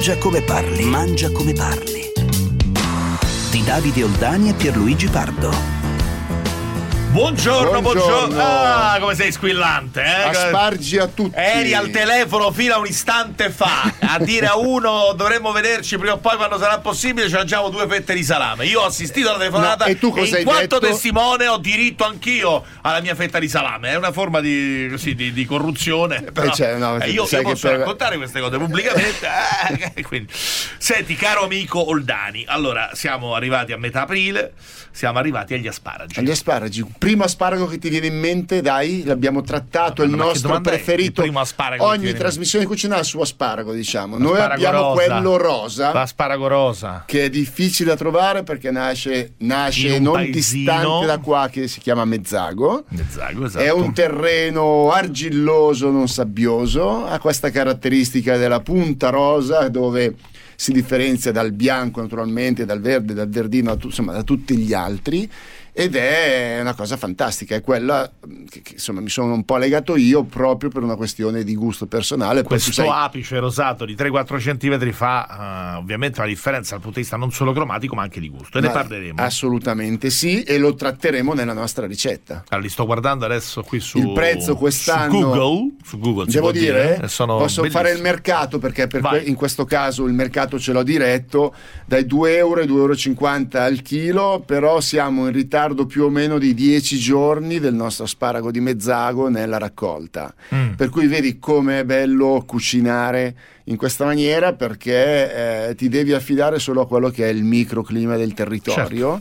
Mangia come parli, mangia come parli. Di Davide Oldani e Pierluigi Pardo. Buongiorno, buongiorno, Buongiorno. Ah, come sei squillante, eh? Aspargi a tutti. Eri al telefono fino a un istante fa a dire a uno dovremmo vederci prima o poi quando sarà possibile ci mangiamo due fette di salame. Io ho assistito alla telefonata No, e tu cosa in quanto detto? testimone ho diritto anchio alla mia fetta di salame. È una forma di, così, di, di corruzione. Però, cioè, no, eh, io, io posso per- raccontare queste cose pubblicamente. eh, quindi. Senti, caro amico Oldani, allora siamo arrivati a metà aprile, siamo arrivati agli asparagi. Agli asparagi. Primo asparago che ti viene in mente, dai, l'abbiamo trattato, è il nostro preferito. Il primo asparago Ogni trasmissione cucinale su asparago, diciamo. Noi L'asparago abbiamo rosa. quello rosa. L'asparago rosa. Che è difficile da trovare perché nasce, nasce non paesino. distante da qua, che si chiama Mezzago. Mezzago, esatto. È un terreno argilloso, non sabbioso, ha questa caratteristica della punta rosa dove si differenzia dal bianco naturalmente, dal verde, dal verdino, insomma da tutti gli altri ed è una cosa fantastica, è quella mm, che, che, insomma mi sono un po' legato io proprio per una questione di gusto personale. Questo sai- apice rosato di 3-4 cm fa eh, ovviamente una differenza dal punto di vista non solo cromatico ma anche di gusto e ne Ma- parleremo. Assolutamente sì, e lo tratteremo nella nostra ricetta. Allora, li sto guardando adesso qui su Il prezzo quest'anno- su Google, su Google Devo dire, e sono posso bellissimi. fare il mercato perché per que- in questo caso il mercato ce l'ho diretto dai 2 euro ai 2,50 euro al chilo, però siamo in ritardo più o meno di 10 giorni del nostro asparago di mezzago nella raccolta. Mm. Per cui vedi come è bello cucinare in questa maniera perché eh, ti devi affidare solo a quello che è il microclima del territorio.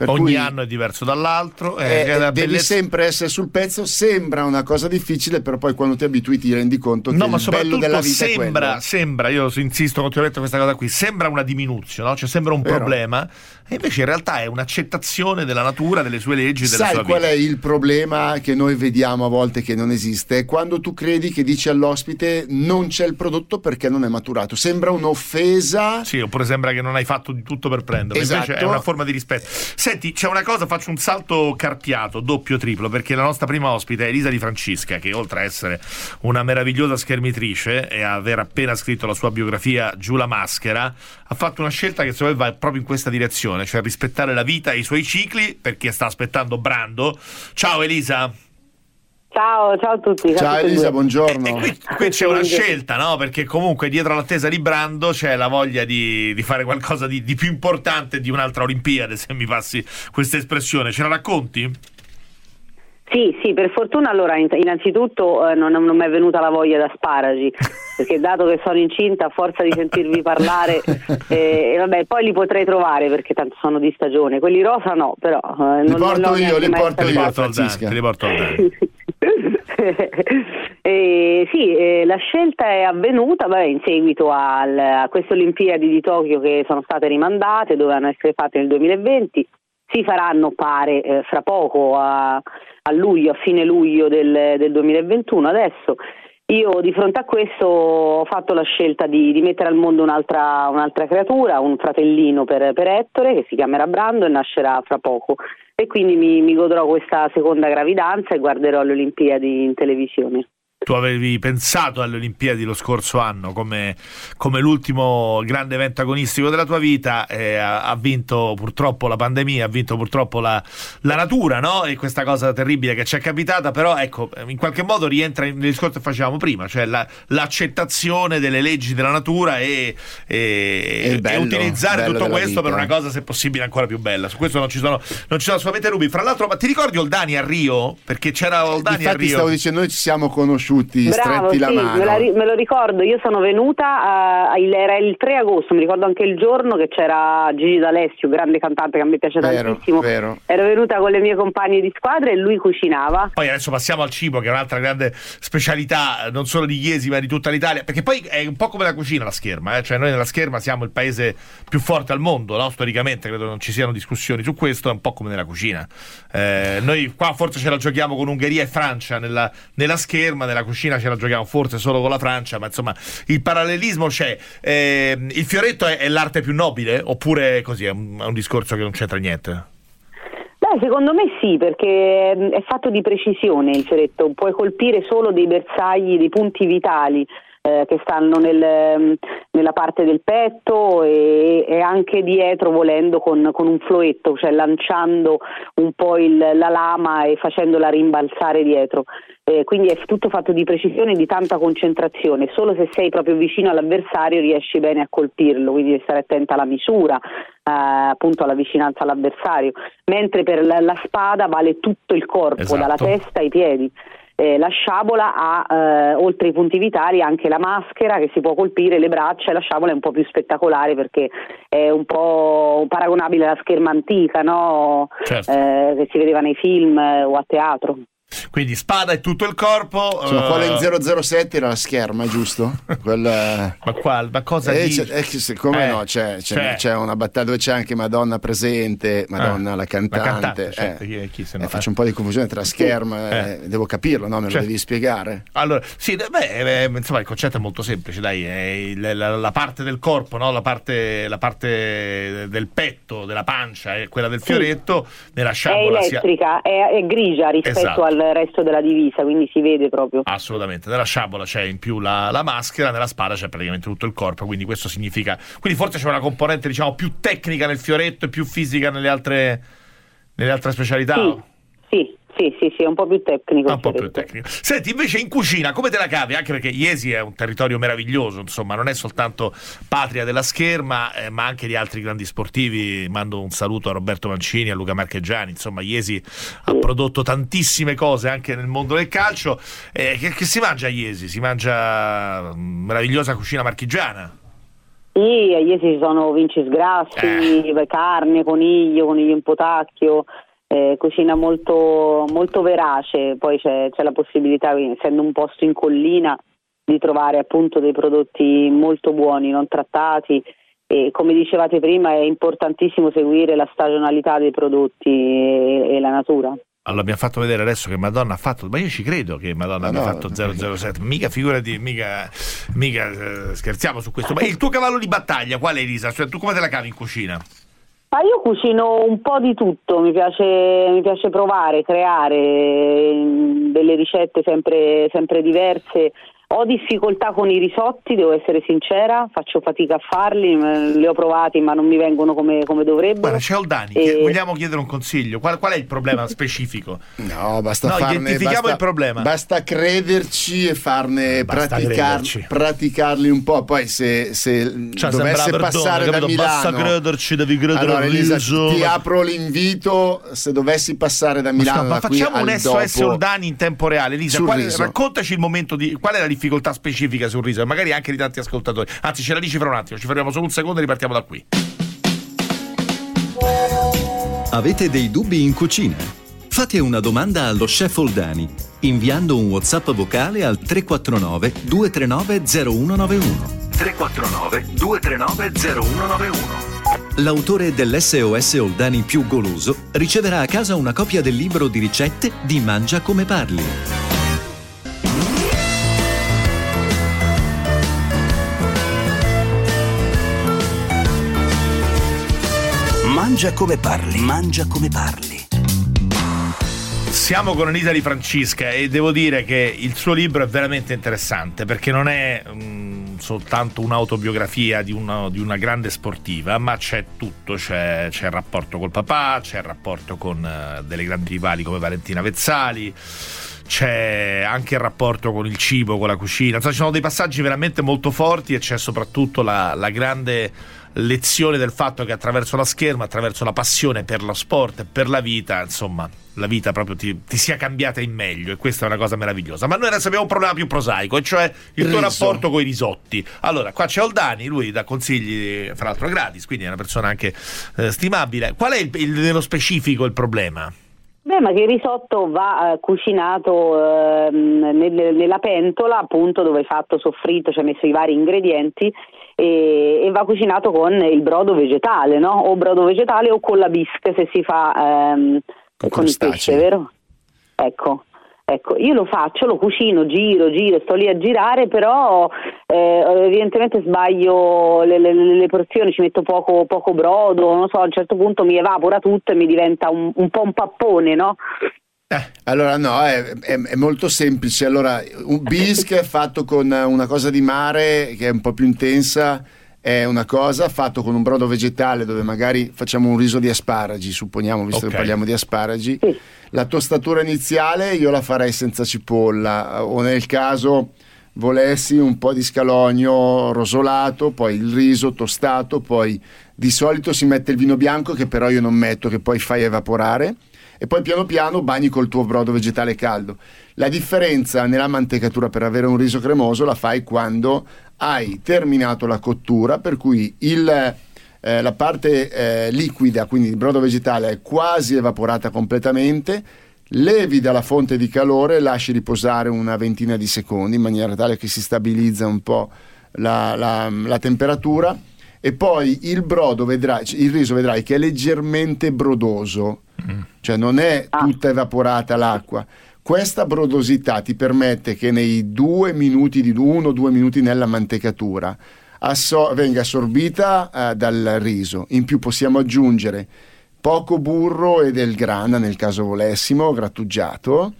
Per Ogni anno è diverso dall'altro eh, la devi bellezza- sempre essere sul pezzo, sembra una cosa difficile, però poi quando ti abitui ti rendi conto No, che ma il bello della vita sembra, sembra, io insisto continuamente questa cosa qui, sembra una diminuzione, no? cioè sembra un Vero. problema, e invece in realtà è un'accettazione della natura, delle sue leggi, della Sai sua qual vita. è il problema che noi vediamo a volte che non esiste? È quando tu credi che dici all'ospite non c'è il prodotto perché non è maturato. Sembra un'offesa. Sì, oppure sembra che non hai fatto di tutto per prenderlo. Invece Esatto. è una forma di rispetto. Senti, c'è una cosa, faccio un salto carpiato, doppio, triplo, perché la nostra prima ospite è Elisa Di Francisca, che oltre a essere una meravigliosa schermitrice e aver appena scritto la sua biografia Giù la maschera, ha fatto una scelta che secondo me va proprio in questa direzione, cioè rispettare la vita e i suoi cicli, perché sta aspettando Brando. Ciao Elisa! Ciao, ciao a tutti. Ciao e Elisa, buongiorno. E qui, qui c'è una scelta, no? Perché comunque dietro l'attesa di Brando c'è la voglia di, di fare qualcosa di, di più importante di un'altra Olimpiade, se mi passi questa espressione. Ce la racconti? Sì, sì, per fortuna allora in- innanzitutto eh, non, non mi è venuta la voglia da asparagi, perché dato che sono incinta a forza di sentirvi parlare, eh, e vabbè, poi li potrei trovare perché tanto sono di stagione. Quelli rosa no, però... eh, Li non- porto non io, li porto io. porto al Dan, Francisca. te li porto al. Eh, sì, eh, la scelta è avvenuta beh, in seguito al- a queste Olimpiadi di Tokyo che sono state rimandate, dovevano essere fatte nel 2020. Si faranno, pare, eh, fra poco, a, a luglio, a fine luglio del, del 2021. Adesso io di fronte a questo ho fatto la scelta di, di mettere al mondo un'altra, un'altra creatura, un fratellino per, per Ettore che si chiamerà Brando e nascerà fra poco. E quindi mi, mi godrò questa seconda gravidanza e guarderò le Olimpiadi in televisione. Tu avevi pensato alle Olimpiadi lo scorso anno come, come l'ultimo grande evento agonistico della tua vita, eh, ha, ha vinto purtroppo la pandemia, ha vinto purtroppo la, la natura, no? E questa cosa terribile che ci è capitata, però ecco, in qualche modo rientra nel discorso che facevamo prima, cioè la- l'accettazione delle leggi della natura e, e- bello, e utilizzare tutto questo per una cosa se possibile ancora più bella. Su questo non ci sono, non ci sono assolutamente dubbi. Fra l'altro, ma ti ricordi Oldani a Rio? Perché c'era Oldani a Infatti Rio. stavo dicendo, noi ci siamo conosciuti, Bravo, stretti sì, la mano. me, la ri- me lo ricordo, io sono venuta, a- il- era il 3 agosto, mi ricordo anche il giorno che c'era Gigi D'Alessio, grande cantante che a me piace Vero, tantissimo. vero. Ero venuta con le mie compagne di squadra e lui cucinava. Poi adesso passiamo al cibo, che è un'altra grande specialità, eh, non solo di Iesi, ma di tutta l'Italia. Perché poi è un po' come la cucina, la scherma. eh. Cioè, noi nella scherma siamo il paese più forte al mondo, no? storicamente, credo non ci siano discussioni su questo. È un po' come nella cucina. Eh, noi qua forse ce la giochiamo con Ungheria e Francia nella, nella scherma, nella cucina ce la giochiamo forse solo con la Francia, ma insomma il parallelismo c'è. Eh, il fioretto è, è l'arte più nobile? Oppure così è un, è un discorso che non c'entra niente? Beh, secondo me sì, perché mm, è fatto di precisione il fioretto, puoi colpire solo dei bersagli, dei punti vitali eh, che stanno nel, nella parte del petto e, e anche dietro volendo con, con, un floetto, cioè lanciando un po' il, la lama e facendola rimbalzare dietro. Eh, quindi è tutto fatto di precisione e di tanta concentrazione, solo se sei proprio vicino all'avversario riesci bene a colpirlo, quindi devi stare attenta alla misura, eh, appunto alla vicinanza all'avversario, mentre per la, la spada vale tutto il corpo, Esatto. dalla testa ai piedi. Eh, la sciabola ha eh, oltre i punti vitali anche la maschera che si può colpire, le braccia e la sciabola è un po' più spettacolare perché è un po' paragonabile alla scherma antica no? Certo. Eh, che si vedeva nei film eh, o a teatro. Quindi spada e tutto il corpo. Insomma, eh, quello in 007 era la scherma, giusto? Quel, eh, Ma, qua, ma cosa eh, dici? eh, siccome Eh, no, c'è, c'è- cioè- c'è una battaglia dove c'è anche Madonna presente, Madonna Ah, la cantante. la cantante, certo, eh. chi- chi se Eh, no- faccio un po' di confusione tra scherma, Eh. eh, devo capirlo, no? Me lo Certo. devi spiegare. Allora, sì, beh, eh, insomma, il concetto è molto semplice, dai, è il- la, la parte del corpo, no? la, parte, la parte del petto, della pancia, è quella del fioretto, nella È sciabola sia... elettrica, è, è grigia rispetto Esatto. al resto della divisa, quindi si vede proprio. Assolutamente, nella sciabola c'è in più la, la maschera, nella spada c'è praticamente tutto il corpo, quindi questo significa... Quindi forse c'è una componente, diciamo, più tecnica nel fioretto e più fisica nelle altre, nelle altre specialità? Sì, sì, sì, sì, sì, è un po' più tecnico. Ah, un po' più tecnico. Senti, invece in cucina come te la cavi? Anche perché Iesi è un territorio meraviglioso, insomma, non è soltanto patria della scherma, eh, ma anche di altri grandi sportivi. Mando un saluto a Roberto Mancini, a Luca Marcheggiani. Insomma, Iesi ha prodotto tantissime cose anche nel mondo del calcio. Eh, che, che si mangia a Iesi? Si mangia mm, meravigliosa cucina marchigiana. Sì, a Iesi ci sono vinci sgrassi, Eh. carne, coniglio, coniglio in potacchio, eh, cucina molto, molto verace, poi c'è, c'è la possibilità, essendo un posto in collina, di trovare appunto dei prodotti molto buoni, non trattati e come dicevate prima è importantissimo seguire la stagionalità dei prodotti e, e la natura. Allora, abbiamo fatto vedere adesso che Madonna ha fatto, ma io ci credo che Madonna Ma abbia no, fatto 007, mica figurati, mica, mica eh, scherziamo su questo. Ma il tuo cavallo di battaglia qual è Elisa? Cioè, tu come te la cavi in cucina? Ma io cucino un po' di tutto, mi piace, mi piace provare, creare eh, delle ricette sempre, sempre diverse. Ho difficoltà con i risotti, devo essere sincera, faccio fatica a farli, li ho provati ma non mi vengono come, come dovrebbero. Guarda, c'è Oldani, E- che- vogliamo chiedere un consiglio. Qual, qual è il problema specifico? No, basta No, farne. identifichiamo basta, il problema. Basta crederci e farne praticar- crederci. praticarli un po'. Poi, se, se Cioè, dovesse sembra passare Verdone, da capito? Basta Milano, crederci, devi credere allora, al Elisa, ti apro l'invito. Se dovessi passare da Ma, Milano, scusa, ma da qui facciamo un SOS dopo- Oldani in tempo reale. Elisa, qual- raccontaci il momento di. Qual è la difficoltà specifica sul riso? Magari anche di tanti ascoltatori. Anzi, ce la dici fra un attimo, ci fermiamo solo un secondo e ripartiamo da qui. Avete dei dubbi in cucina? Fate una domanda allo chef Oldani inviando un WhatsApp vocale al 349 239 0191. 349 239 0191. L'autore dell'SOS Oldani più goloso riceverà a casa una copia del libro di ricette di Mangia come parli. Mangia come parli. Mangia come parli. Siamo con Elisa Di Francesca e devo dire che il suo libro è veramente interessante perché non è mm, soltanto un'autobiografia di una, di una grande sportiva, ma c'è tutto, c'è, c'è il rapporto col papà, c'è il rapporto con eh, delle grandi rivali come Valentina Vezzali, c'è anche il rapporto con il cibo, con la cucina, Insomma, ci sono dei passaggi veramente molto forti e c'è soprattutto la, la grande lezione del fatto che attraverso la scherma, attraverso la passione per lo sport e per la vita, insomma, la vita proprio ti, ti sia cambiata in meglio e questa è una cosa meravigliosa. Ma noi adesso abbiamo un problema più prosaico, e cioè il tuo Riso. rapporto con i risotti. Allora, qua c'è Oldani, lui dà consigli, fra l'altro gratis, quindi è una persona anche eh, stimabile. Qual è il, il- nello specifico il problema? Beh, ma che il risotto va eh, cucinato ehm, nel- nella pentola, appunto, dove hai fatto soffritto, ci hai messo i vari ingredienti e, e va cucinato con il brodo vegetale, no? O brodo vegetale o con la bisque se si fa ehm, Con con il pesce, vero? Ecco. Ecco, io lo faccio, lo cucino, giro, giro, sto lì a girare, però eh, evidentemente sbaglio le, le- le porzioni, ci metto poco, poco brodo, non so, a un certo punto mi evapora tutto e mi diventa un, un po' un pappone, no? Eh. Allora no, è, è, è, molto semplice. Allora, un bisque fatto con una cosa di mare che è un po' più intensa è una cosa, fatto con un brodo vegetale dove magari facciamo un riso di asparagi, supponiamo, visto okay. che parliamo di asparagi. La tostatura iniziale io la farei senza cipolla o nel caso volessi un po' di scalogno rosolato, poi il riso tostato, poi di solito si mette il vino bianco che però io non metto, che poi fai evaporare e poi piano piano bagni col tuo brodo vegetale caldo. La differenza nella mantecatura per avere un riso cremoso la fai quando hai terminato la cottura, per cui il, eh, la parte eh, liquida, quindi il brodo vegetale, è quasi evaporata completamente, levi dalla fonte di calore e lasci riposare una ventina di secondi in maniera tale che si stabilizza un po' la, la, la temperatura e poi il brodo vedrai, il riso vedrai che è leggermente brodoso. Cioè non è ah. tutta evaporata l'acqua. Questa brodosità ti permette che nei due minuti di uno o due minuti nella mantecatura asso- venga assorbita eh, dal riso. In più possiamo aggiungere poco burro e del grana, nel caso volessimo, grattugiato,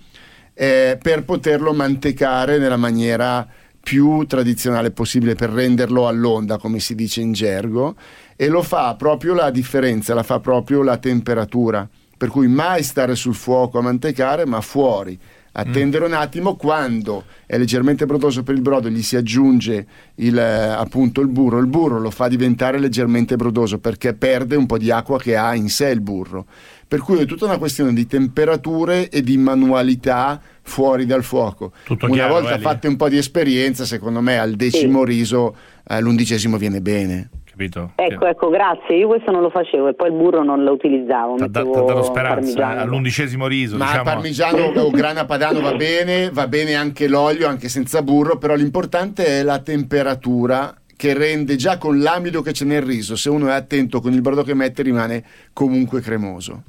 eh, per poterlo mantecare nella maniera più tradizionale possibile per renderlo all'onda, come si dice in gergo, e lo fa proprio la differenza, la fa proprio la temperatura. Per cui mai stare sul fuoco a mantecare, ma fuori. Attendere un attimo quando è leggermente brodoso per il brodo gli si aggiunge il, eh, appunto il burro. Il burro lo fa diventare leggermente brodoso perché perde un po' di acqua che ha in sé il burro. Per cui è tutta una questione di temperature e di manualità fuori dal fuoco. Tutto una chiaro, volta fatte un po' di esperienza secondo me al decimo sì. riso eh, l'undicesimo viene bene capito? Ecco, ecco, grazie. Io questo non lo facevo e poi il burro non lo utilizzavo. Ti ha dato speranza eh, all'undicesimo riso. Ma diciamo. parmigiano o grana padano va bene, va bene anche l'olio, anche senza burro, però l'importante è la temperatura che rende già con l'amido che c'è nel riso, se uno è attento con il brodo che mette rimane comunque cremoso.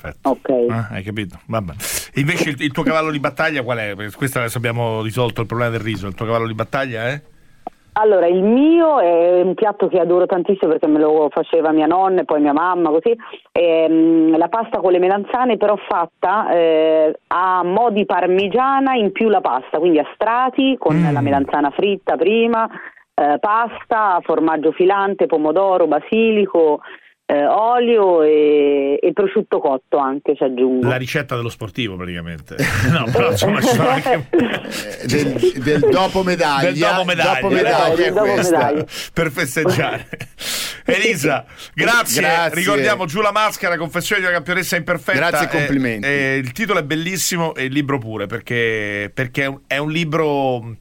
Perfetto. Ok. Ah, hai capito? Vabbè. Invece il, il, tuo cavallo di battaglia qual è? Questo adesso abbiamo risolto il problema del riso. Il tuo cavallo di battaglia è? Allora, il mio è un piatto che adoro tantissimo perché me lo faceva mia nonna e poi mia mamma, così. È, um, la pasta con le melanzane, però fatta eh, a mo' di parmigiana in più la pasta, quindi a strati con mm. la melanzana fritta prima, eh, pasta, formaggio filante, pomodoro, basilico, eh, olio e, e, prosciutto cotto anche ci aggiungo. La ricetta dello sportivo praticamente. no, però insomma ci sono anche... Eh, del, del dopo medaglia. Del dopo medaglia. Dopo medaglia, dopo medaglia. Per festeggiare. Elisa, grazie. grazie. Ricordiamo giù la maschera, confessione di una campionessa imperfetta. Grazie e complimenti. E, e il titolo è bellissimo e il libro pure perché, perché è un libro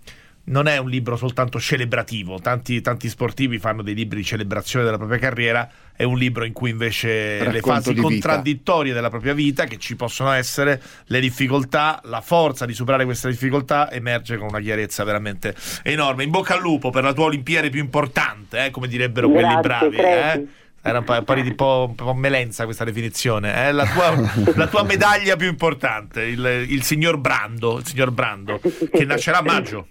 non è un libro soltanto celebrativo, tanti, tanti, sportivi fanno dei libri di celebrazione della propria carriera, è un libro in cui invece Racconto le fasi contraddittorie vita. della propria vita, che ci possono essere, le difficoltà, la forza di superare queste difficoltà emerge con una chiarezza veramente enorme. In bocca al lupo per la tua Olimpiade più importante, eh, come direbbero Grazie, quelli bravi. Eh? Era un po', un po', un po' melenza questa definizione. Eh? la, tua, la tua, medaglia più importante, il, il signor Brando, il signor Brando, che nascerà a maggio.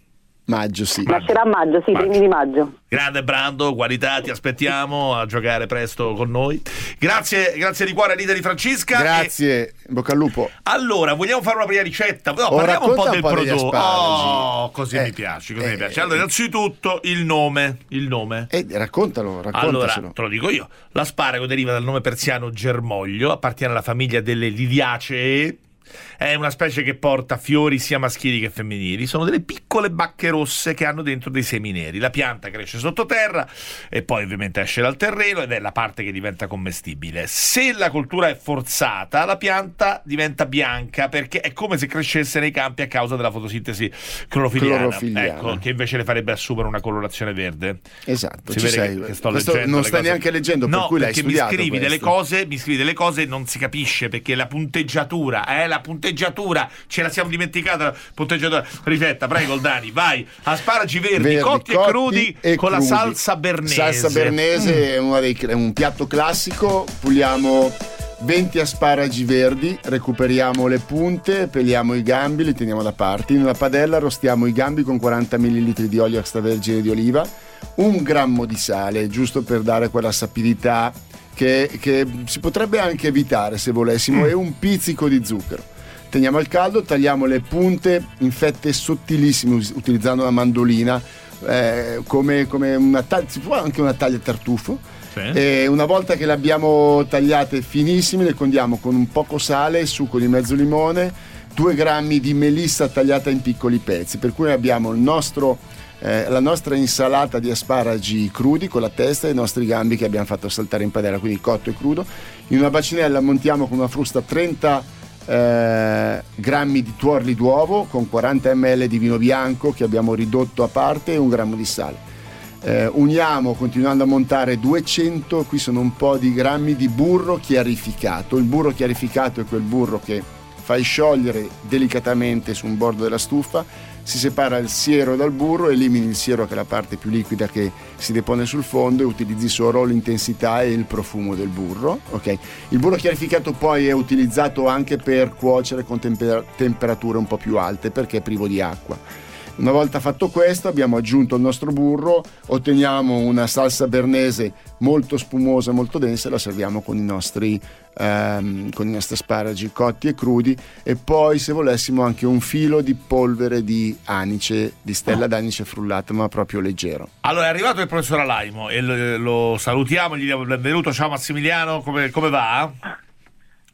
Maggio, sì. Nascerà a maggio, sì, maggio. primi di maggio. Grande Brando, qualità, ti aspettiamo a giocare presto con noi. Grazie, grazie di cuore Anita di Francesca. Grazie, e... bocca al lupo. Allora, vogliamo fare una prima ricetta? No, oh, parliamo un po' del un po prodotto. Oh, così eh, mi piace, così eh, mi piace. Allora, innanzitutto il nome, il nome. Eh, raccontalo, Allora, te lo dico io. L'asparago deriva dal nome persiano germoglio, appartiene alla famiglia delle Liliacee è una specie che porta fiori sia maschili che femminili. Sono delle piccole bacche rosse che hanno dentro dei semi neri. La pianta cresce sottoterra e poi ovviamente esce dal terreno ed è la parte che diventa commestibile. Se la coltura è forzata, la pianta diventa bianca perché è come se crescesse nei campi a causa della fotosintesi clorofiliana, clorofiliana. Ecco, che invece le farebbe assumere una colorazione verde. Esatto, si vede sei. Che, che sto leggendo non stai neanche leggendo, no, per cui l'hai mi scrivi delle cose, mi scrivi delle cose non si capisce perché la punteggiatura, eh, la punteggiatura, ce la siamo dimenticata la punteggiatura. Ricetta, prego Dani, vai. Asparagi verdi, verdi cotti, cotti, e crudi e con crudi. la salsa bernese. Salsa bernese mm. è, dei, è un piatto classico, puliamo 20 asparagi verdi, recuperiamo le punte, peliamo i gambi, li teniamo da parte. In una padella rostiamo i gambi con 40 ml di olio extravergine di oliva, un grammo di sale, giusto per dare quella sapidità che, che si potrebbe anche evitare se volessimo, e un pizzico di zucchero. Teniamo al caldo, tagliamo le punte in fette sottilissime utilizzando una mandolina, eh, come, come una taglia, si può anche una taglia tartufo. Sì. E una volta che le abbiamo tagliate finissime, le condiamo con un poco sale, succo di mezzo limone, 2 grammi di melissa tagliata in piccoli pezzi. Per cui abbiamo il nostro, eh, la nostra insalata di asparagi crudi con la testa e i nostri gambi che abbiamo fatto saltare in padella, quindi cotto e crudo. In una bacinella montiamo con una frusta 30 eh, grammi di tuorli d'uovo con 40 ml di vino bianco che abbiamo ridotto a parte e un grammo di sale. Eh, uniamo continuando a montare 200, qui sono un po' di grammi di burro chiarificato. Il burro chiarificato è quel burro che fai sciogliere delicatamente su un bordo della stufa, si separa il siero dal burro, elimini il siero che è la parte più liquida che si depone sul fondo e utilizzi solo l'intensità e il profumo del burro. ok? Il burro chiarificato poi è utilizzato anche per cuocere con temper- temperature un po' più alte perché è privo di acqua. Una volta fatto questo abbiamo aggiunto il nostro burro, otteniamo una salsa bernese molto spumosa, molto densa e la serviamo con i nostri, ehm, con i nostri asparagi cotti e crudi e poi se volessimo anche un filo di polvere di anice, di stella d'anice frullata ma proprio leggero. Allora è arrivato il professor Alaimo e lo, lo salutiamo, gli diamo il benvenuto. Ciao Massimiliano, come, come va?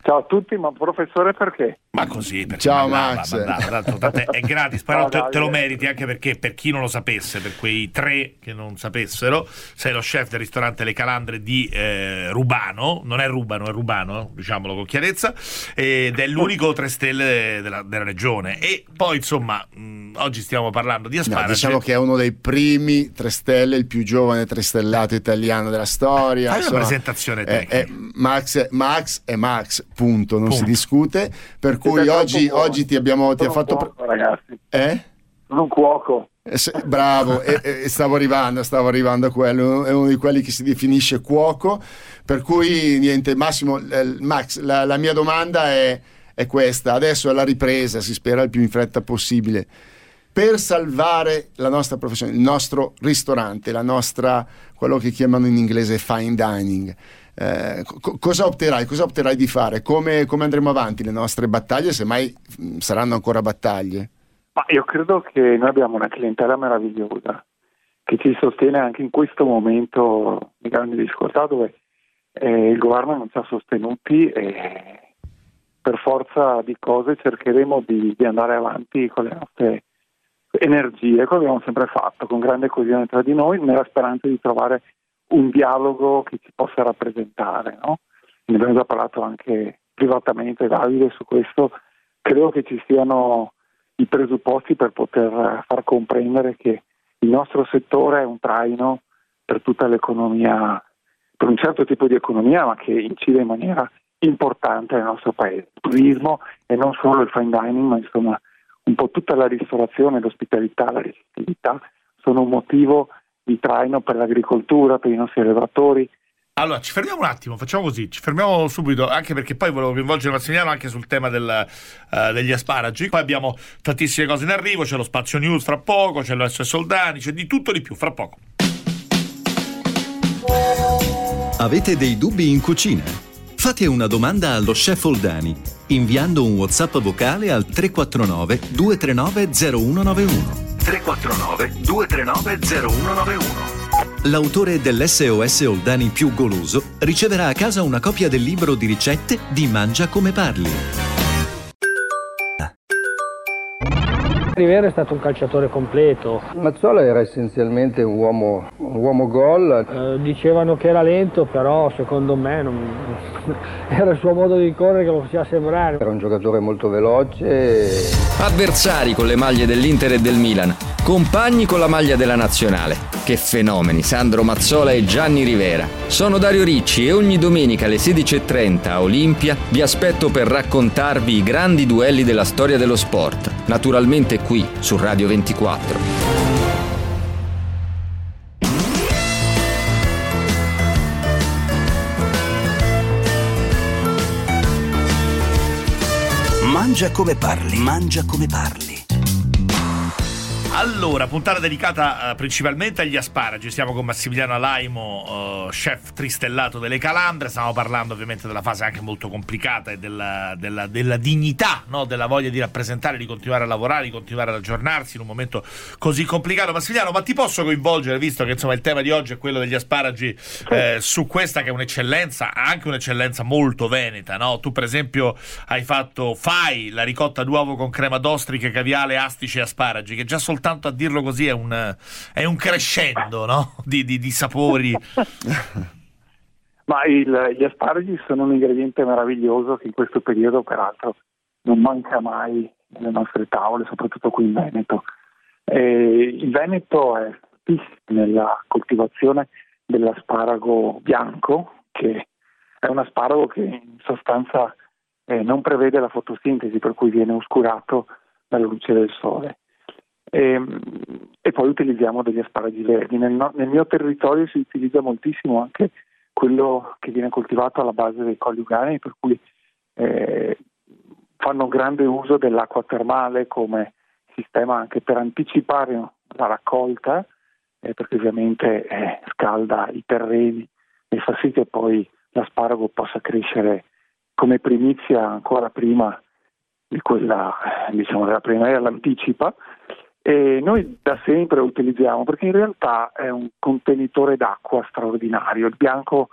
Ciao a tutti, ma professore perché? Ma così, perché Ciao, mandava, Max. mandava, è gratis, però Ciao, te, te lo Davide. meriti anche perché per chi non lo sapesse, per quei tre che non sapessero, sei lo chef del ristorante Le Calandre di eh, Rubano, non è Rubano, è Rubano, diciamolo con chiarezza, ed è l'unico tre stelle della, della regione. E poi insomma, mh, oggi stiamo parlando di No, asparagi. diciamo che è uno dei primi tre stelle, il più giovane tre stellato italiano della storia. Fai una presentazione è- tecnica. è Max, Max è Max, punto, non si Punto. discute. Per cui oggi, oggi ti, abbiamo, ti fatto. un cuoco, ragazzi, Eh? sono un cuoco. Eh, se- Bravo, e, e stavo arrivando, stavo arrivando a quello, è uno di quelli che si definisce cuoco, per cui niente, Massimo, eh, Max, la, la mia domanda è, è questa, adesso è la ripresa, si spera il più in fretta possibile, per salvare la nostra professione, il nostro ristorante, la nostra, quello che chiamano in inglese fine dining, eh, co- cosa opterai? Cosa opterai di fare? Come, come andremo avanti le nostre battaglie, se mai mh, saranno ancora battaglie? Ma io credo che noi abbiamo una clientela meravigliosa che ci sostiene anche in questo momento di grande difficoltà dove eh, il governo non ci ha sostenuti e per forza di cose cercheremo di, di andare avanti con le nostre energie, come abbiamo sempre fatto, con grande coesione tra di noi, nella speranza di trovare un dialogo che ci possa rappresentare. No? Ne abbiamo già parlato anche privatamente, Davide, su questo. Credo che ci siano i presupposti per poter far comprendere che il nostro settore è un traino per tutta l'economia, per un certo tipo di economia, ma che incide in maniera importante nel nostro paese. Il turismo e non solo il fine dining, ma insomma un po' tutta la ristorazione, l'ospitalità, la ricettività sono un motivo di traino per l'agricoltura, per i nostri allevatori, Allora, ci fermiamo un attimo, facciamo così, ci fermiamo subito, anche perché poi volevo coinvolgere Massimiliano anche sul tema del, eh, degli asparagi. Poi abbiamo tantissime cose in arrivo, c'è lo Spazio News fra poco, c'è l'OS Soldani, c'è di tutto di più fra poco. Avete dei dubbi in cucina? Fate una domanda allo chef Oldani inviando un WhatsApp vocale al 349 239 0191. 349 239 0191. L'autore dell'SOS Oldani più goloso riceverà a casa una copia del libro di ricette di Mangia come parli. Rivera è stato un calciatore completo, Mazzola era essenzialmente un uomo, un uomo gol. Eh, dicevano che era lento, però secondo me non- era il suo modo di correre che lo faceva sembrare. Era un giocatore molto veloce. Avversari con le maglie dell'Inter e del Milan, compagni con la maglia della nazionale. Che fenomeni, Sandro Mazzola e Gianni Rivera. Sono Dario Ricci e ogni domenica alle 16.30 a Olimpia vi aspetto per raccontarvi i grandi duelli della storia dello sport. Naturalmente qui su Radio 24. Mangia come parli. Mangia come parli. Allora, puntata dedicata uh, principalmente agli asparagi. Siamo con Massimiliano Alaimo, uh, chef tristellato delle calandre. Stiamo parlando ovviamente della fase anche molto complicata e della, della, della dignità, no? della voglia di rappresentare, di continuare a lavorare, di continuare ad aggiornarsi in un momento così complicato. Massimiliano, ma ti posso coinvolgere, visto che insomma il tema di oggi è quello degli asparagi, eh, su questa che è un'eccellenza, anche un'eccellenza molto veneta. No? Tu, per esempio, hai fatto, fai la ricotta d'uovo con crema d'ostriche, caviale, astici e asparagi, che già soltanto soltanto a dirlo così è un, è un crescendo no? di, di, di, sapori. Ma il, gli asparagi sono un ingrediente meraviglioso che in questo periodo peraltro non manca mai nelle nostre tavole, soprattutto qui in Veneto. E il Veneto è fortissimo nella coltivazione dell'asparago bianco, che è un asparago che in sostanza eh, non prevede la fotosintesi, per cui viene oscurato dalla luce del sole. E, ehm, e, poi utilizziamo degli asparagi verdi. Nel, nel, mio territorio si utilizza moltissimo anche quello che viene coltivato alla base dei coniugani, per cui eh, fanno grande uso dell'acqua termale come sistema anche per anticipare la raccolta, eh, perché ovviamente eh, scalda i terreni e fa sì che poi l'asparago possa crescere come primizia ancora prima di quella diciamo, della primavera, l'anticipa e noi da sempre lo utilizziamo perché in realtà è un contenitore d'acqua straordinario. Il bianco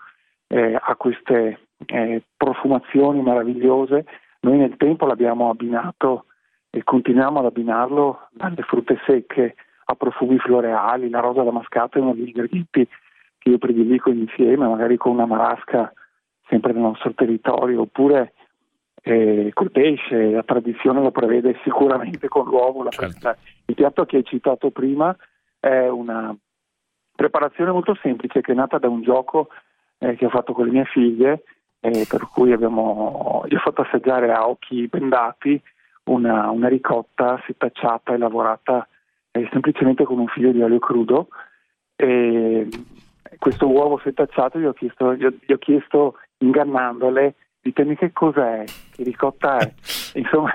eh, ha queste eh, profumazioni meravigliose. Noi nel tempo l'abbiamo abbinato e continuiamo ad abbinarlo dalle frutte secche a profumi floreali. La rosa damascata è uno degli ingredienti che io predilico insieme, magari con una marasca sempre nel nostro territorio, oppure eh, col pesce, la tradizione lo prevede sicuramente con l'uovo. Certo. Il piatto che hai citato prima è una preparazione molto semplice che è nata da un gioco eh, che ho fatto con le mie figlie, eh, per cui abbiamo, io ho fatto assaggiare a occhi bendati una, una ricotta setacciata e lavorata eh, semplicemente con un figlio di olio crudo. E questo uovo setacciato gli ho chiesto, gli ho, gli ho chiesto ingannandole ditemi che cos'è, che ricotta è, insomma,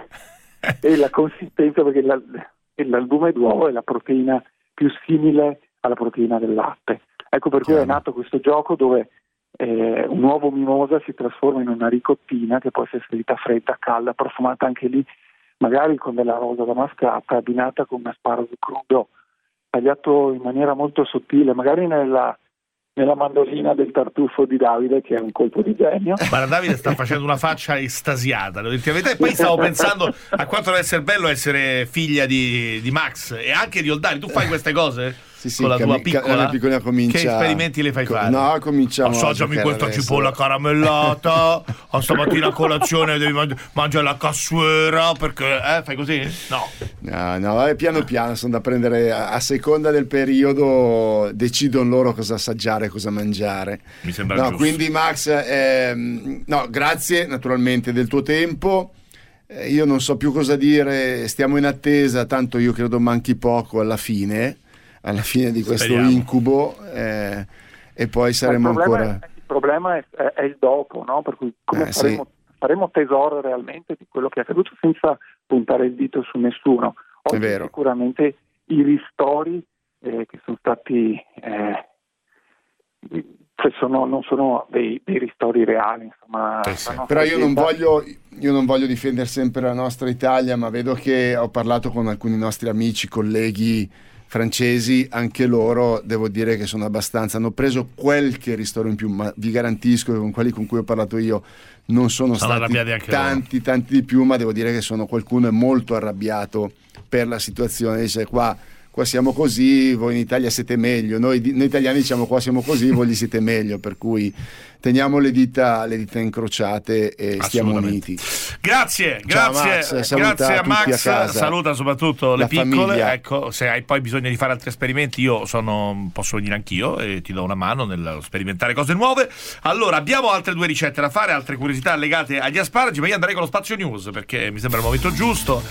e la consistenza, perché l'albume d'uovo è la proteina più simile alla proteina del latte. Ecco per cui è nato questo gioco dove eh, un uovo mimosa si trasforma in una ricottina che può essere servita fredda, calda, profumata anche lì, magari con della rosa damascata, abbinata con un asparago crudo, tagliato in maniera molto sottile, magari nella nella mandolina del tartufo di Davide che è un colpo di genio. Guarda, Davide sta facendo una faccia estasiata. E poi stavo pensando a quanto deve essere bello essere figlia di, di Max e anche di Oldani. Tu fai queste cose? Sì, sì, con la cami- tua piccola, la piccola comincia... Che esperimenti le fai fare? No, cominciamo Assaggiami questa cipolla caramellata. a stamattina a colazione devi mangi- mangiare la cassuera perché eh, fai così? No. No, no, eh, piano piano sono da prendere a, a seconda del periodo decidono loro cosa assaggiare, cosa mangiare. Mi sembra no, giusto. quindi Max, ehm, no, grazie naturalmente del tuo tempo. Eh, io non so più cosa dire, stiamo in attesa, tanto io credo manchi poco alla fine alla fine di questo Speriamo. incubo eh, e poi saremo il problema ancora... È, il problema è, è, è il dopo, no? per cui come Eh, faremo, faremo tesoro realmente di quello che è accaduto senza puntare il dito su nessuno. Oggi vero. sicuramente i ristori eh, che sono stati... eh, cioè sono- non sono dei, dei ristori reali, insomma. Eh sì. Però io non, voglio, io non voglio difendere sempre la nostra Italia, ma vedo che ho parlato con alcuni nostri amici, colleghi francesi, anche loro devo dire che sono abbastanza, hanno preso qualche ristoro in più, ma vi garantisco che con quelli con cui ho parlato io non sono, Sono stati tanti, tanti di più, ma devo dire che sono, qualcuno è molto arrabbiato per la situazione, dice qua, qua siamo così, voi in Italia siete meglio, noi, noi italiani diciamo qua siamo così, voi lì siete meglio, per cui teniamo le dita, le dita incrociate e stiamo uniti. Grazie, Ciao, grazie, Max, saluta grazie a Max, a saluta soprattutto le La piccole. famiglia. Ecco, se hai poi bisogno di fare altri esperimenti, io sono, posso venire anch'io e ti do una mano nel sperimentare cose nuove. Allora, abbiamo altre due ricette da fare, altre curiosità legate agli asparagi, ma io andrei con lo spazio news perché mi sembra il momento giusto.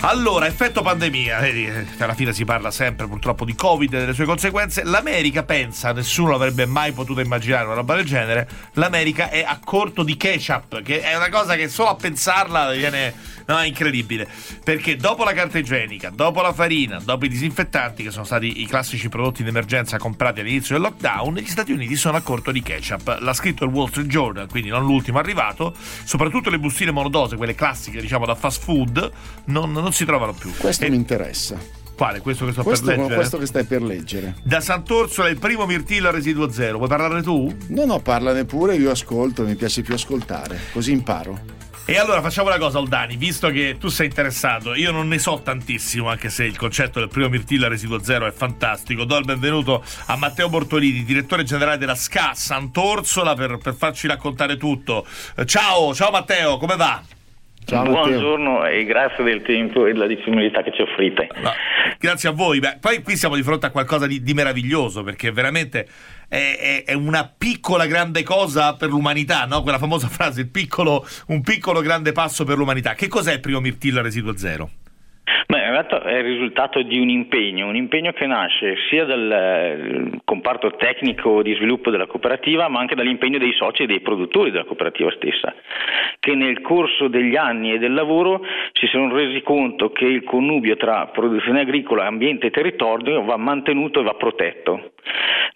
Allora, effetto pandemia, vedi, eh, alla fine si parla sempre purtroppo di Covid e delle sue conseguenze. L'America pensa, nessuno avrebbe mai potuto immaginare una roba del genere, l'America è a corto di ketchup, che è una cosa che solo a pensarla viene no, incredibile. Perché dopo la carta igienica, dopo la farina, dopo i disinfettanti, che sono stati i classici prodotti di emergenza comprati all'inizio del lockdown, gli Stati Uniti sono a corto di ketchup. L'ha scritto il Wall Street Journal, quindi non l'ultimo arrivato. Soprattutto le bustine monodose, quelle classiche, diciamo da fast food, non, non si trovano più. Questo E- mi interessa. Quale? Questo che sto Questo, per leggere? questo che stai per leggere. Da Sant'Orsola il primo mirtillo a residuo zero. Vuoi parlarne tu? No, no, parlane pure, io ascolto, mi piace più ascoltare, così imparo. E allora facciamo una cosa, Oldani, visto che tu sei interessato, io non ne so tantissimo, anche se il concetto del primo mirtillo a residuo zero è fantastico. Do il benvenuto a Matteo Bortolini, direttore generale della SCA Sant'Orsola, per, per farci raccontare tutto. Eh, Ciao, ciao Matteo, come va? Ciao Matteo. Buongiorno e grazie del tempo e della disponibilità che ci offrite. No, Grazie a voi. Beh, poi qui siamo di fronte a qualcosa di, di meraviglioso perché veramente è, è- è una piccola grande cosa per l'umanità, no? Quella famosa frase, piccolo- un piccolo grande passo per l'umanità. Che cos'è il primo mirtillo a residuo zero? Beh, in realtà è il risultato di un impegno, un impegno che nasce sia dal eh, comparto tecnico di sviluppo della cooperativa, ma anche dall'impegno dei soci e dei produttori della cooperativa stessa, che nel corso degli anni e del lavoro si sono resi conto che il connubio tra produzione agricola, ambiente e territorio va mantenuto e va protetto.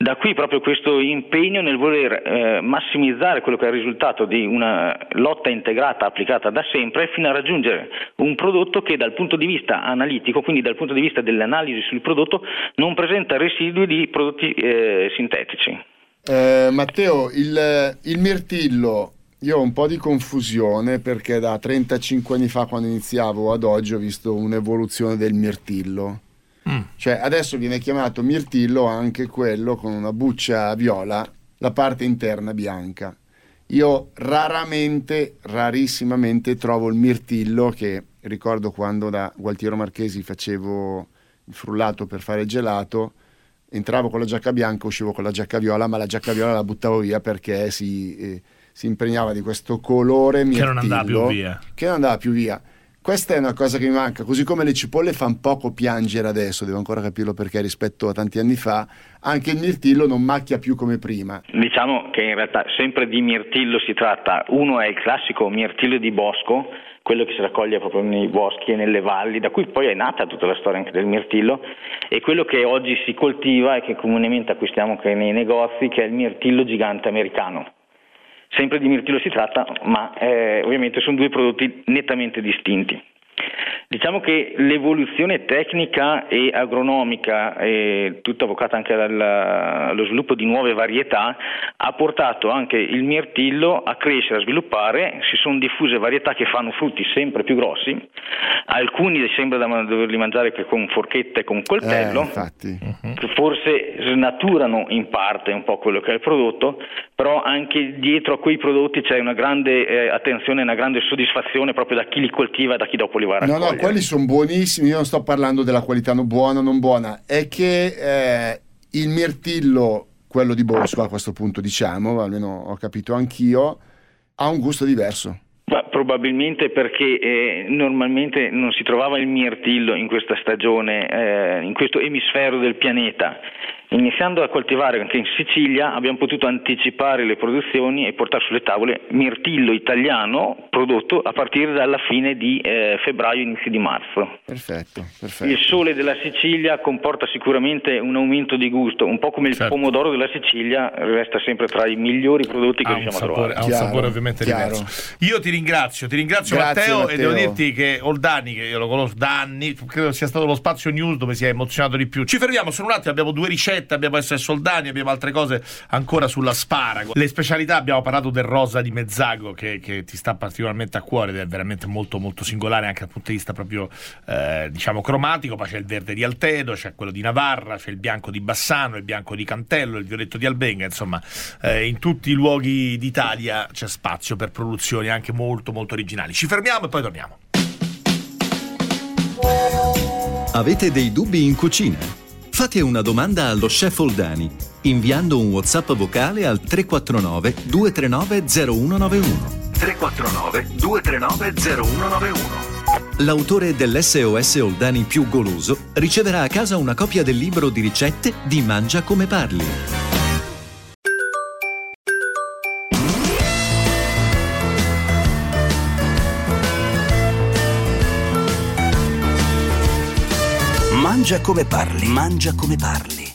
Da qui proprio questo impegno nel voler eh, massimizzare quello che è il risultato di una lotta integrata applicata da sempre fino a raggiungere un prodotto che dal punto di vista analitico, quindi dal punto di vista dell'analisi sul prodotto, non presenta residui di prodotti eh, sintetici. Eh, Matteo, il, il mirtillo, io ho un po' di confusione perché da 35 anni fa quando iniziavo ad oggi ho visto un'evoluzione del mirtillo. Cioè adesso viene chiamato mirtillo anche quello con una buccia viola, la parte interna bianca. Io raramente, rarissimamente trovo il mirtillo che ricordo quando da Gualtiero Marchesi facevo il frullato per fare il gelato, entravo con la giacca bianca, uscivo con la giacca viola, ma la giacca viola la buttavo via perché si, eh, si impregnava di questo colore mirtillo non andava più via. Che non andava più via. Questa è una cosa che mi manca, così come le cipolle fanno poco piangere adesso, devo ancora capirlo perché rispetto a tanti anni fa, anche il mirtillo non macchia più come prima. Diciamo che in realtà sempre di mirtillo si tratta, uno è il classico mirtillo di bosco, quello che si raccoglie proprio nei boschi e nelle valli, da cui poi è nata tutta la storia anche del mirtillo, e quello che oggi si coltiva e che comunemente acquistiamo anche nei negozi, che è il mirtillo gigante americano. Sempre di mirtillo si tratta, ma eh, ovviamente sono due prodotti nettamente distinti. Diciamo che l'evoluzione tecnica e agronomica, eh, tutta avvocata anche allo sviluppo di nuove varietà, ha portato anche il mirtillo a crescere, a sviluppare, si sono diffuse varietà che fanno frutti sempre più grossi, alcuni sembra da doverli mangiare che con forchetta e con coltello, Eh, che forse snaturano in parte un po' quello che è il prodotto, però anche dietro a quei prodotti c'è una grande eh, attenzione, una grande soddisfazione proprio da chi li coltiva e da chi dopo li va a No, raccogliere. no, quelli sono buonissimi. Io non sto parlando della qualità no- buona o non buona, è che eh, il mirtillo, quello di bosco a questo punto, diciamo, almeno ho capito anch'io, ha un gusto diverso. Ma probabilmente perché eh, normalmente non si trovava il mirtillo in questa stagione, eh, in questo emisfero del pianeta. Iniziando a coltivare anche in Sicilia abbiamo potuto anticipare le produzioni e portare sulle tavole mirtillo italiano prodotto a partire dalla fine di eh, febbraio, inizio di marzo. Perfetto, perfetto. Il sole della Sicilia comporta sicuramente un aumento di gusto, un po' come il Certo. pomodoro della Sicilia resta sempre tra i migliori prodotti che Ha riusciamo a sapore, trovare. ha un Chiaro, sapore ovviamente chiaro. diverso. Io ti ringrazio, ti ringrazio Grazie, Matteo, e devo Matteo. dirti che Oldani, che io lo conosco da anni, credo sia stato lo spazio news dove si è emozionato di più. Ci fermiamo solo un attimo, abbiamo due ricette, abbiamo SS Oldani, abbiamo altre cose ancora sull'asparago. Le specialità, abbiamo parlato del rosa di Mezzago che, che ti sta particolarmente a cuore ed è veramente molto molto singolare anche dal punto di vista proprio eh, diciamo cromatico, poi c'è il verde di Altedo, c'è quello di Navarra, c'è il bianco di Bassano, il bianco di Cantello, il violetto di Albenga, insomma eh, in tutti i luoghi d'Italia c'è spazio per produzioni anche molto molto originali. Ci fermiamo e poi torniamo. Avete dei dubbi in cucina? Fate una domanda allo chef Oldani inviando un WhatsApp vocale al 349 239 0191. 349 239 0191. l'autore dell'SOS Oldani più goloso riceverà a casa una copia del libro di ricette di Mangia come parli. Mangia come parli, mangia come parli.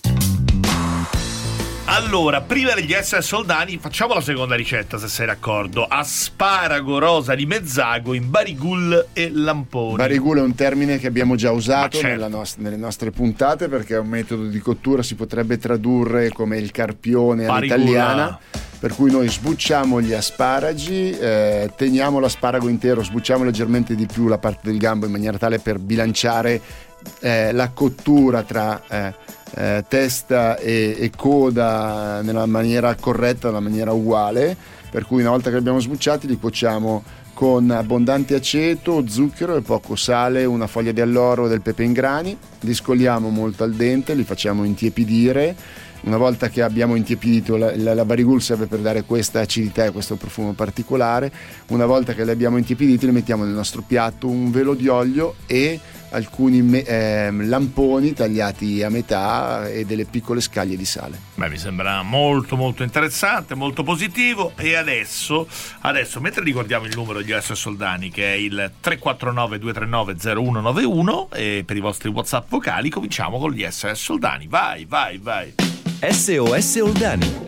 Allora, prima degli essere soldani, facciamo la seconda ricetta, se sei d'accordo. Asparago rosa di mezzago in barigul e lamponi. Barigul è un termine che abbiamo già usato certo. nella nost- nelle nostre puntate perché è un metodo di cottura, si potrebbe tradurre come il carpione Barigula. all'italiana. Per cui noi sbucciamo gli asparagi, eh, teniamo l'asparago intero, sbucciamo leggermente di più la parte del gambo in maniera tale per bilanciare eh, la cottura tra eh, eh, testa e, e coda nella maniera corretta, nella maniera uguale. Per cui una volta che li abbiamo sbucciati li cuociamo con abbondante aceto, zucchero e poco sale, una foglia di alloro del pepe in grani, li scoliamo molto al dente, li facciamo intiepidire. Una volta che abbiamo intiepidito la, la, la barigul serve per dare questa acidità e questo profumo particolare. Una volta che li abbiamo intiepiditi li mettiamo nel nostro piatto un velo di olio e alcuni me- ehm, lamponi tagliati a metà e delle piccole scaglie di sale. Beh, mi sembra molto molto interessante, molto positivo. E adesso, adesso mentre ricordiamo il numero degli SS Soldani, che è il 349 239 0191, e per i vostri WhatsApp vocali cominciamo con gli SS Soldani. Vai, vai, vai. SOS Oldani.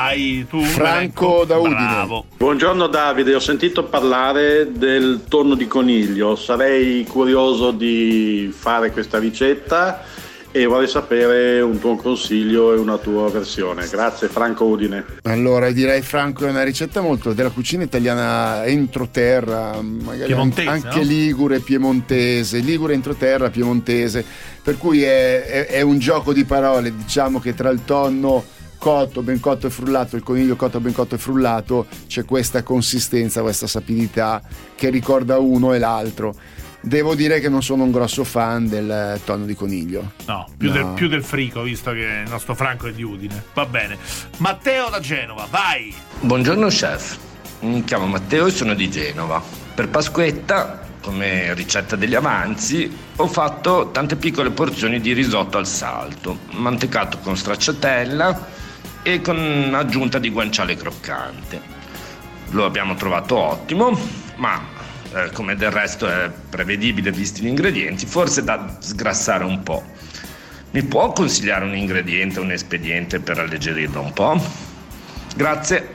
Hai tu Franco un elenco? da Udine. Bravo. Buongiorno Davide, ho sentito parlare del tonno di coniglio, sarei curioso di fare questa ricetta e vorrei sapere un tuo consiglio e una tua versione. Grazie Franco Udine. Allora, direi Franco è una ricetta molto della cucina italiana entroterra, magari Piemontese, anche no? ligure, piemontese, ligure entroterra, piemontese, per cui è, è- è un gioco di parole, diciamo che tra il tonno cotto, ben cotto e frullato, il coniglio cotto, ben cotto e frullato, c'è questa consistenza, questa sapidità che ricorda uno e l'altro. Devo dire che non sono un grosso fan del tonno di coniglio. No, più, No. Del, più del frico, visto che il nostro Franco è di Udine. Va bene. Matteo da Genova, vai. Buongiorno chef, mi chiamo Matteo e sono di Genova. Per Pasquetta, come ricetta degli avanzi, ho fatto tante piccole porzioni di risotto al salto, mantecato con stracciatella e con aggiunta di guanciale croccante. Lo abbiamo trovato ottimo, ma eh, come del resto è prevedibile visti gli ingredienti, forse da sgrassare un po'. Mi può consigliare un ingrediente, un espediente per alleggerirlo un po'? Grazie.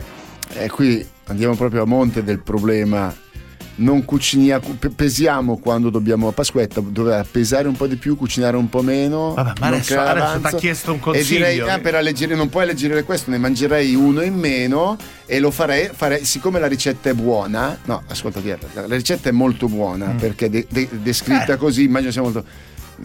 E qui andiamo proprio a monte del problema. Non cuciniamo, pe- pesiamo quando dobbiamo a Pasquetta, doveva pesare un po' di più, cucinare un po' meno. Vabbè, ma adesso- adesso avanzo. t'ha chiesto un E consiglio. direi, ah, per alleggerire, non puoi alleggerire questo, ne mangerei uno in meno e lo farei, farei siccome la ricetta è buona, no, ascolta, la ricetta è molto buona Mm. perché de- de- descritta Eh. così, immagino sia molto...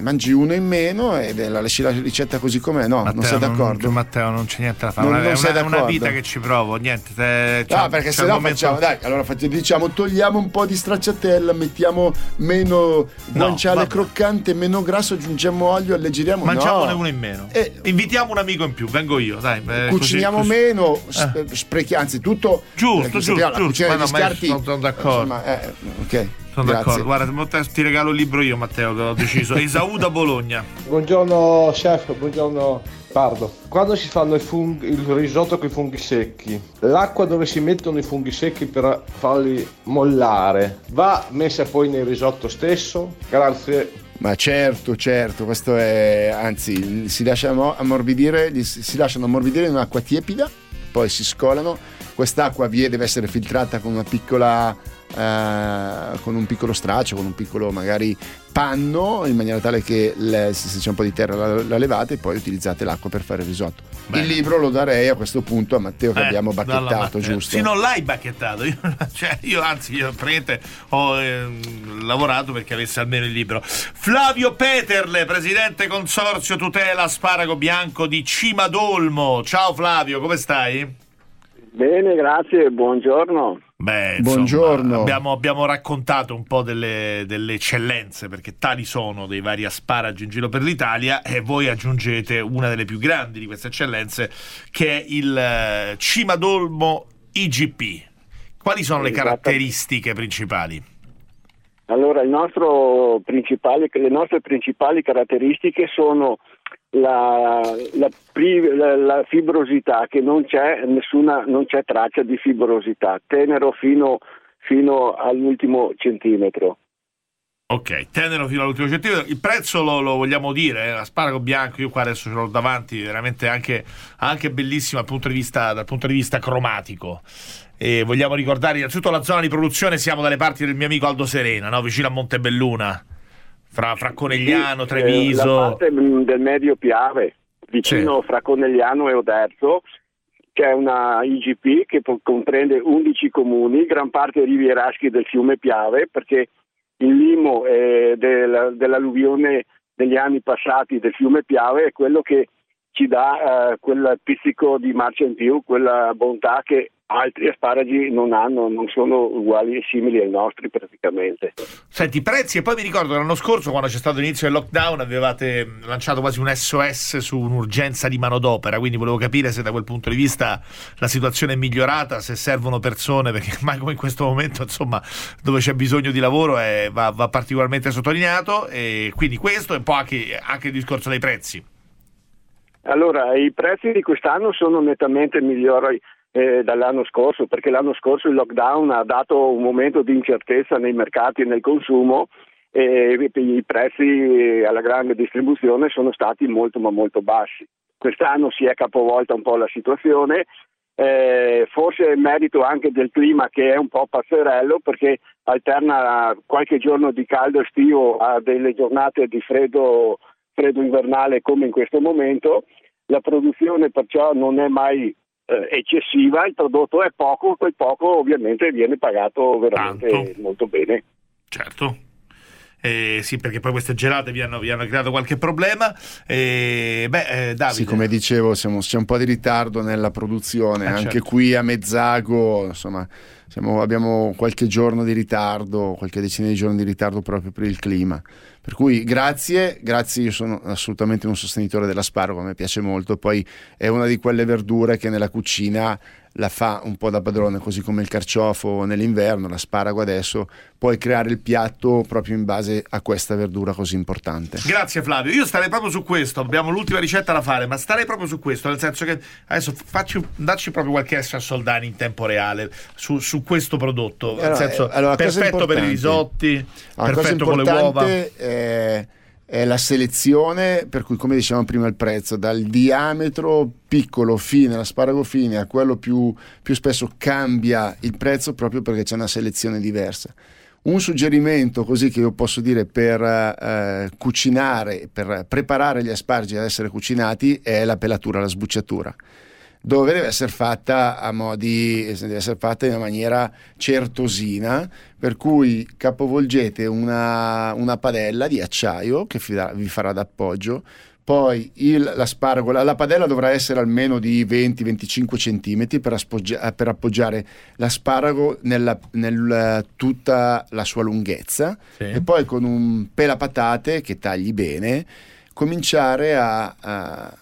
Mangi uno in meno e la lasci la ricetta così com'è, no, non sei d'accordo? Non, Matteo, non c'è niente da fare. Non- non è sei una, una vita che ci provo, niente. te- No, c'è- perché se no momento- facciamo, dai, allora facci- diciamo togliamo un po' di stracciatella, mettiamo meno guanciale vabbè. croccante, meno grasso, aggiungiamo olio, alleggeriamo. Mangiamone no. uno in meno. Eh, Invitiamo un amico in più, vengo io, dai. eh, Cuciniamo così- meno, sp- sprechiamo, anzitutto Giusto, giusto, sappiamo, la giusto. Ma no, ma sono d'accordo. insomma, eh, ok. Sono grazie. d'accordo. Guarda, ti regalo il libro io, Matteo, che ho deciso. Esaù da Bologna. Buongiorno chef, buongiorno Pardo. Quando si fanno i funghi- il risotto con i funghi secchi, l'acqua dove si mettono i funghi secchi per farli mollare va messa poi nel risotto stesso? Grazie. Ma certo, certo, questo è, anzi, si lasciano ammorbidire, li- si lasciano ammorbidire in un'acqua tiepida, poi si scolano. Quest'acqua deve essere filtrata con una piccola, eh, con un piccolo straccio, con un piccolo magari panno, in maniera tale che le- se c'è un po' di terra la, la levate e poi utilizzate l'acqua per fare il risotto. Il libro lo darei a questo punto a Matteo che Eh, abbiamo bacchettato, giusto? Sì, non l'hai bacchettato. Io, cioè, io anzi, io praticamente ho ehm, lavorato perché avesse almeno il libro. Flavio Peterle, presidente consorzio tutela Sparago Bianco di Cimadolmo. Ciao Flavio, come stai? Bene, grazie, buongiorno. Beh, insomma, Buongiorno. Abbiamo, abbiamo raccontato un po' delle, delle eccellenze, perché tali sono dei vari asparagi in giro per l'Italia, e voi aggiungete una delle più grandi di queste eccellenze, che è il eh, Cimadolmo IGP. Quali sono le Esatto. caratteristiche principali? Allora, nostro le nostre principali caratteristiche sono la, la, la, la, fibrosità, che non c'è, nessuna, non c'è traccia di fibrosità, tenero fino, fino all'ultimo centimetro. Ok, tenero fino all'ultimo centimetro. Il prezzo lo, lo vogliamo dire, eh? l'asparago bianco, io qua adesso ce l'ho davanti, veramente anche, anche bellissimo dal punto, vista, dal punto di vista cromatico. E vogliamo ricordare innanzitutto la zona di produzione, siamo dalle parti del mio amico Aldo Serena, no? vicino a Montebelluna, fra, fra Conegliano, sì, Treviso. Eh, la parte del medio Piave, vicino sì. fra Conegliano e Oderzo, c'è una IGP che comprende 11 comuni, gran parte rivieraschi del fiume Piave, perché il limo eh, del, dell'alluvione degli anni passati del fiume Piave è quello che ci dà eh, quel pizzico di marcia in più, quella bontà che altri asparagi non hanno, non sono uguali e simili ai nostri praticamente. Senti, prezzi, e poi mi ricordo l'anno scorso quando c'è stato l'inizio del lockdown avevate lanciato quasi un SOS su un'urgenza di manodopera, quindi volevo capire se da quel punto di vista la situazione è migliorata, se servono persone, perché mai come in questo momento, insomma, dove c'è bisogno di lavoro è, va, va, particolarmente sottolineato, e quindi questo e poi anche, anche il discorso dei prezzi. Allora, i prezzi di quest'anno sono nettamente migliori eh, dall'anno scorso, perché l'anno scorso il lockdown ha dato un momento di incertezza nei mercati e nel consumo e i prezzi alla grande distribuzione sono stati molto ma molto bassi. Quest'anno si è capovolta un po' la situazione, eh, forse è merito anche del clima che è un po' pazzerello perché alterna qualche giorno di caldo estivo a delle giornate di freddo, freddo invernale come in questo momento. La produzione perciò non è mai eccessiva, il prodotto è poco, quel poco ovviamente viene pagato veramente Tanto. molto bene. Certo. Eh, sì, perché poi queste gelate vi hanno, vi hanno creato qualche problema. Eh, beh, eh, Davide. Sì, come dicevo, siamo, c'è un po' di ritardo nella produzione. Eh, Anche certo. qui a Mezzago, insomma, siamo, abbiamo qualche giorno di ritardo, qualche decina di giorni di ritardo proprio per il clima. Per cui grazie, grazie, io sono assolutamente un sostenitore dell'asparago, a me piace molto, poi è una di quelle verdure che nella cucina la fa un po' da padrone, così come il carciofo nell'inverno, l'asparago adesso, puoi creare il piatto proprio in base a questa verdura così importante. Grazie Flavio, io starei proprio su questo, abbiamo l'ultima ricetta da fare, ma starei proprio su questo, nel senso che adesso facci, dacci proprio qualche extra soldani in tempo reale su, su questo prodotto, nel allora, senso, allora, perfetto per i risotti, allora, perfetto con le uova. È è la selezione, per cui come dicevamo prima il prezzo, dal diametro piccolo fine, l'asparago fine, a quello più, più spesso cambia il prezzo proprio perché c'è una selezione diversa. Un suggerimento così che io posso dire per eh, cucinare, per preparare gli asparagi ad essere cucinati è la pelatura, la sbucciatura dove deve essere fatta a modi, deve essere fatta in una maniera certosina, per cui capovolgete una, una padella di acciaio che vi farà d'appoggio, poi il, l'asparago, la, la, padella dovrà essere almeno di 20-25 cm per, aspoggia, per, appoggiare l'asparago nella, nel tutta la sua lunghezza sì. e poi con un pelapatate che tagli bene cominciare a, a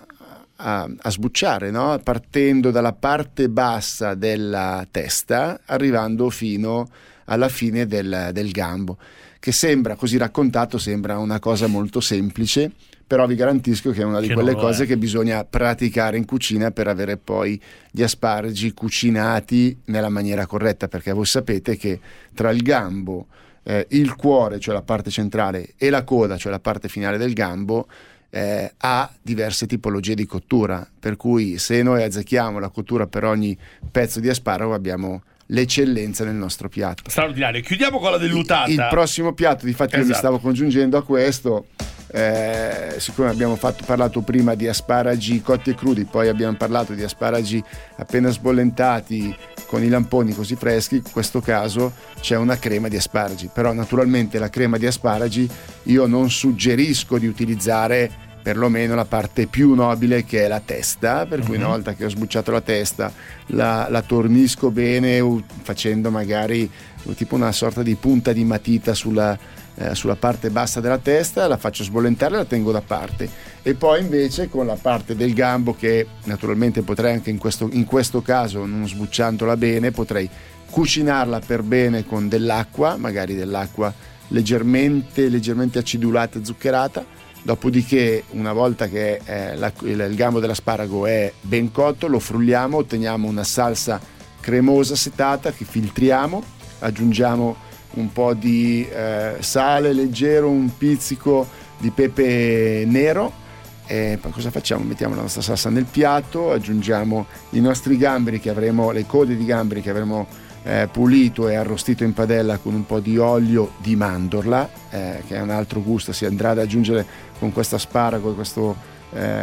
a, a sbucciare, no? partendo dalla parte bassa della testa, arrivando fino alla fine del, del gambo, che sembra, così raccontato, sembra una cosa molto semplice, però vi garantisco che è una di che quelle cose è. che bisogna praticare in cucina per avere poi gli asparagi cucinati nella maniera corretta, perché voi sapete che tra il gambo, eh, il cuore, cioè la parte centrale, e la coda, cioè la parte finale del gambo, eh, ha diverse tipologie di cottura, per cui se noi azzecchiamo la cottura per ogni pezzo di asparago abbiamo l'eccellenza nel nostro piatto. Straordinario. Chiudiamo con la dell'utata. Il prossimo piatto, difatti esatto. io mi esatto. stavo congiungendo a questo, eh, siccome abbiamo fatto, parlato prima di asparagi cotti e crudi, poi abbiamo parlato di asparagi appena sbollentati con i lamponi così freschi, in questo caso c'è una crema di asparagi, però naturalmente la crema di asparagi io non suggerisco di utilizzare perlomeno la parte più nobile che è la testa, per cui una mhm. volta che ho sbucciato la testa la, la tornisco bene facendo magari tipo una sorta di punta di matita sulla, eh, sulla parte bassa della testa, la faccio sbollentare e la tengo da parte. E poi invece con la parte del gambo che naturalmente potrei anche in questo, in questo caso, non sbucciandola bene, potrei cucinarla per bene con dell'acqua, magari dell'acqua leggermente, leggermente acidulata e zuccherata. Dopodiché, una volta che eh, la- il, il gambo dell'asparago è ben cotto, lo frulliamo, otteniamo una salsa cremosa setata che filtriamo, aggiungiamo un po' di eh, sale leggero, un pizzico di pepe nero. E poi cosa facciamo? Mettiamo la nostra salsa nel piatto, aggiungiamo i nostri gamberi che avremo, le code di gamberi che avremo eh, pulito e arrostito in padella con un po' di olio di mandorla, eh, che è un altro gusto, si andrà ad aggiungere con questo asparago e questo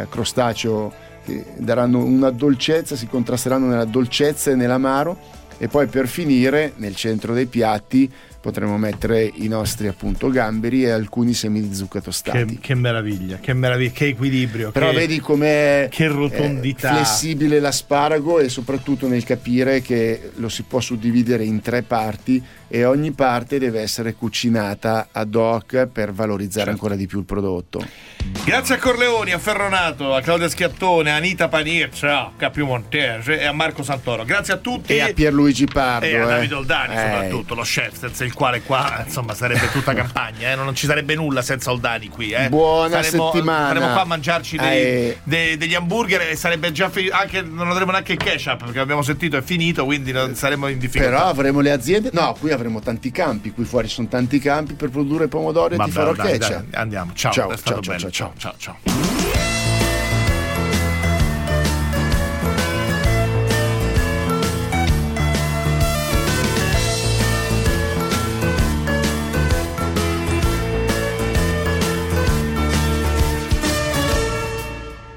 crostaceo che daranno una dolcezza, si contrasteranno nella dolcezza e nell'amaro e poi per finire nel centro dei piatti potremo mettere i nostri appunto gamberi e alcuni semi di zucca tostati. Che, che meraviglia, che meraviglia, che equilibrio. Però che, vedi com'è che rotondità. eh, flessibile l'asparago e soprattutto nel capire che lo si può suddividere in tre parti e ogni parte deve essere cucinata ad hoc per valorizzare Certo. ancora di più il prodotto. Grazie a Corleoni, a Ferronato, a Claudia Schiattone, a Anita Panircia, a Capio Montese e a Marco Santoro. Grazie a tutti. E a Pierluigi Pardo. E a eh. Davide Oldani Eh, soprattutto, lo chef, senza il quale qua insomma sarebbe tutta campagna, eh, non ci sarebbe nulla senza Oldani qui. Eh. Buona saremmo, settimana. Saremmo qua a mangiarci dei- dei- degli hamburger e sarebbe già fi- anche non avremo neanche il ketchup perché abbiamo sentito è finito, quindi non saremmo in difficoltà. Però avremo le aziende. No, qui avremo tanti campi. Qui fuori sono tanti campi per produrre pomodori e Vabbè, ti farò dai, ketchup. dai, andiamo. Ciao, Ciao, ciao, ciao, ciao, ciao. ciao.